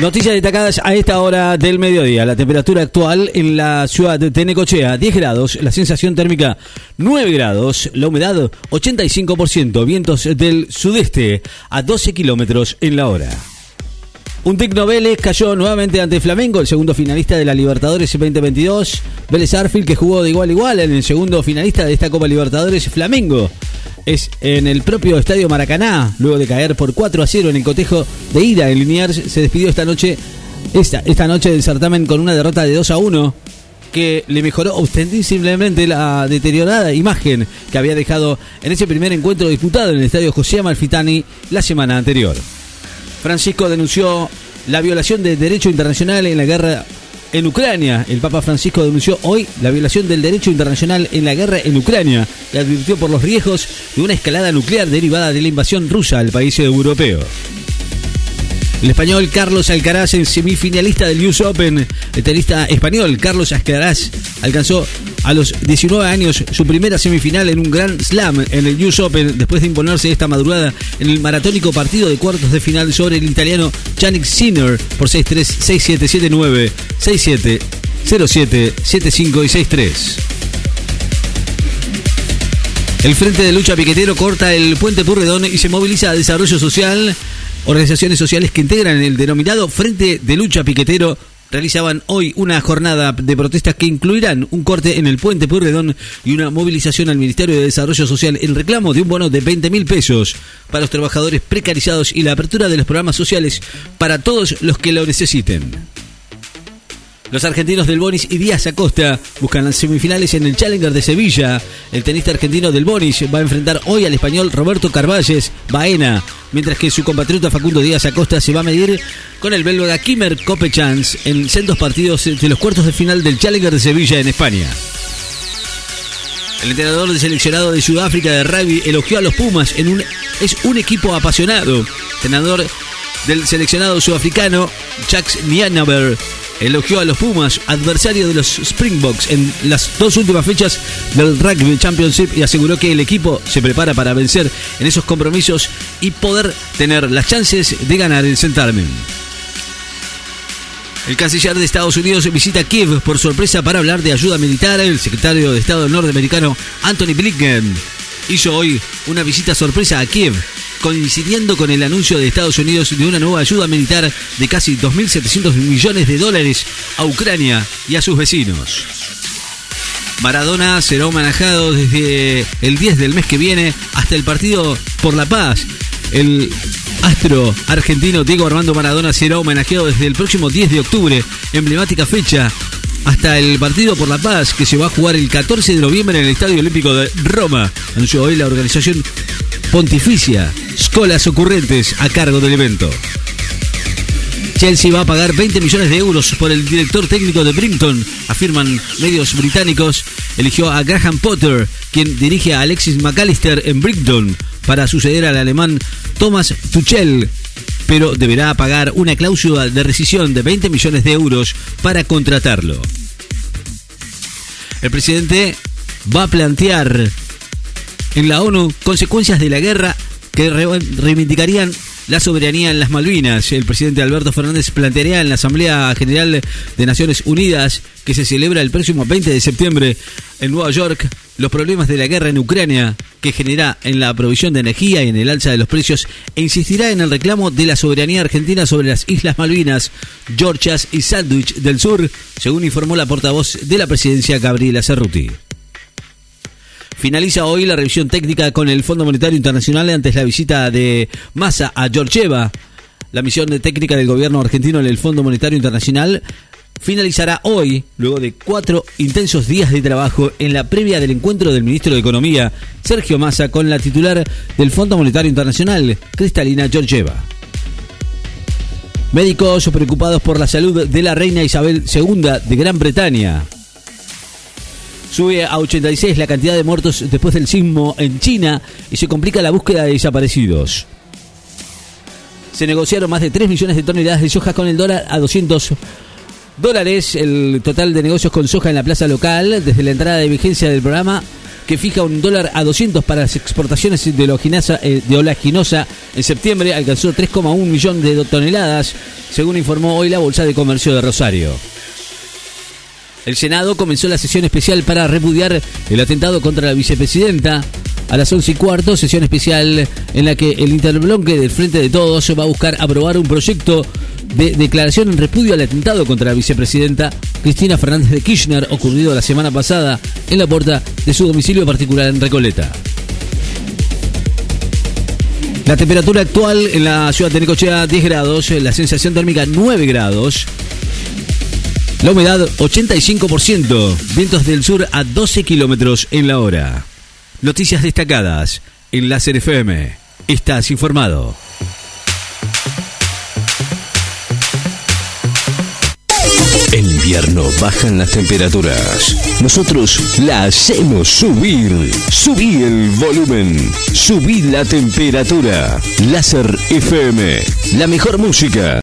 Noticias destacadas a esta hora del mediodía. La temperatura actual en la ciudad de Necochea, 10 grados. La sensación térmica, 9 grados. La humedad, 85%. Vientos del sudeste a 12 kilómetros en la hora. Un Tecno Vélez cayó nuevamente ante Flamengo, el segundo finalista de la Libertadores 2022. Vélez Arfield, que jugó de igual a igual en el segundo finalista de esta Copa Libertadores, Flamengo. Es en el propio Estadio Maracaná, luego de caer por 4 a 0 en el cotejo de ida en Liniers, se despidió esta noche, esta, esta noche del certamen con una derrota de 2 a 1 que le mejoró ostensiblemente la deteriorada imagen que había dejado en ese primer encuentro disputado en el estadio José Amalfitani la semana anterior. Francisco denunció la violación del derecho internacional en la guerra en Ucrania. El Papa Francisco denunció hoy la violación del derecho internacional en la guerra en Ucrania y advirtió por los riesgos de una escalada nuclear derivada de la invasión rusa al país europeo. El español Carlos Alcaraz, en semifinalista del US Open, el tenista español Carlos Alcaraz alcanzó a los 19 años su primera semifinal en un Grand Slam en el US Open después de imponerse esta madrugada en el maratónico partido de cuartos de final sobre el italiano Yannick Sinner por 6-3, 6-7, 7-9, 6-7, 0-7, 7-5 y 6-3. El Frente de Lucha Piquetero corta el puente Purredón y se moviliza a desarrollo social Organizaciones sociales que integran el denominado Frente de Lucha Piquetero realizaban hoy una jornada de protestas que incluirán un corte en el puente Purredón y una movilización al Ministerio de Desarrollo Social en reclamo de un bono de 20 mil pesos para los trabajadores precarizados y la apertura de los programas sociales para todos los que lo necesiten. Los argentinos del Bonis y Díaz Acosta buscan las semifinales en el Challenger de Sevilla. El tenista argentino del Bonis va a enfrentar hoy al español Roberto Carvalles Baena, mientras que su compatriota Facundo Díaz Acosta se va a medir con el belga Kimmer Kopechans en sendos partidos de los cuartos de final del Challenger de Sevilla en España. El entrenador del seleccionado de Sudáfrica de rugby elogió a los Pumas en un es un equipo apasionado. Entrenador del seleccionado sudafricano Jacques Nianaber elogió a los Pumas, adversario de los Springboks en las dos últimas fechas del Rugby Championship y aseguró que el equipo se prepara para vencer en esos compromisos y poder tener las chances de ganar el certamen. El canciller de Estados Unidos visita Kiev por sorpresa para hablar de ayuda militar. El secretario de Estado norteamericano Anthony Blinken hizo hoy una visita sorpresa a Kiev coincidiendo con el anuncio de Estados Unidos de una nueva ayuda militar de casi 2.700 millones de dólares a Ucrania y a sus vecinos. Maradona será homenajado desde el 10 del mes que viene hasta el partido por la paz. El astro argentino Diego Armando Maradona será homenajeado desde el próximo 10 de octubre, emblemática fecha, hasta el partido por la paz que se va a jugar el 14 de noviembre en el Estadio Olímpico de Roma. Anunció hoy la organización pontificia Escolas Ocurrentes a cargo del evento. Chelsea va a pagar 20 millones de euros por el director técnico de Brighton, afirman medios británicos. Eligió a Graham Potter, quien dirige a Alexis McAllister en Brighton, para suceder al alemán Thomas Tuchel, pero deberá pagar una cláusula de rescisión de 20 millones de euros para contratarlo. El presidente va a plantear en la ONU consecuencias de la guerra que reivindicarían la soberanía en las Malvinas. El presidente Alberto Fernández plantearía en la Asamblea General de Naciones Unidas, que se celebra el próximo 20 de septiembre en Nueva York, los problemas de la guerra en Ucrania, que genera en la provisión de energía y en el alza de los precios, e insistirá en el reclamo de la soberanía argentina sobre las Islas Malvinas, Georgias y Sandwich del Sur, según informó la portavoz de la presidencia Gabriela Cerruti. Finaliza hoy la revisión técnica con el Fondo Monetario Internacional antes la visita de Massa a Georgieva. La misión de técnica del gobierno argentino en el Fondo Monetario Internacional finalizará hoy, luego de cuatro intensos días de trabajo en la previa del encuentro del ministro de Economía, Sergio Massa, con la titular del Fondo Monetario Internacional, Cristalina Georgieva. Médicos preocupados por la salud de la reina Isabel II de Gran Bretaña. Sube a 86 la cantidad de muertos después del sismo en China y se complica la búsqueda de desaparecidos. Se negociaron más de 3 millones de toneladas de soja con el dólar a 200 dólares. El total de negocios con soja en la plaza local desde la entrada de vigencia del programa que fija un dólar a 200 para las exportaciones de, eh, de olaginosa en septiembre alcanzó 3,1 millones de toneladas, según informó hoy la Bolsa de Comercio de Rosario. El Senado comenzó la sesión especial para repudiar el atentado contra la vicepresidenta. A las 11 y cuarto, sesión especial en la que el interbloque del Frente de Todos va a buscar aprobar un proyecto de declaración en repudio al atentado contra la vicepresidenta Cristina Fernández de Kirchner ocurrido la semana pasada en la puerta de su domicilio particular en Recoleta. La temperatura actual en la ciudad de Necochea 10 grados, la sensación térmica 9 grados. La humedad 85%, vientos del sur a 12 kilómetros en la hora. Noticias destacadas en Láser FM. Estás informado. En invierno bajan las temperaturas. Nosotros la hacemos subir. Subí el volumen. Subí la temperatura. Láser FM. La mejor música.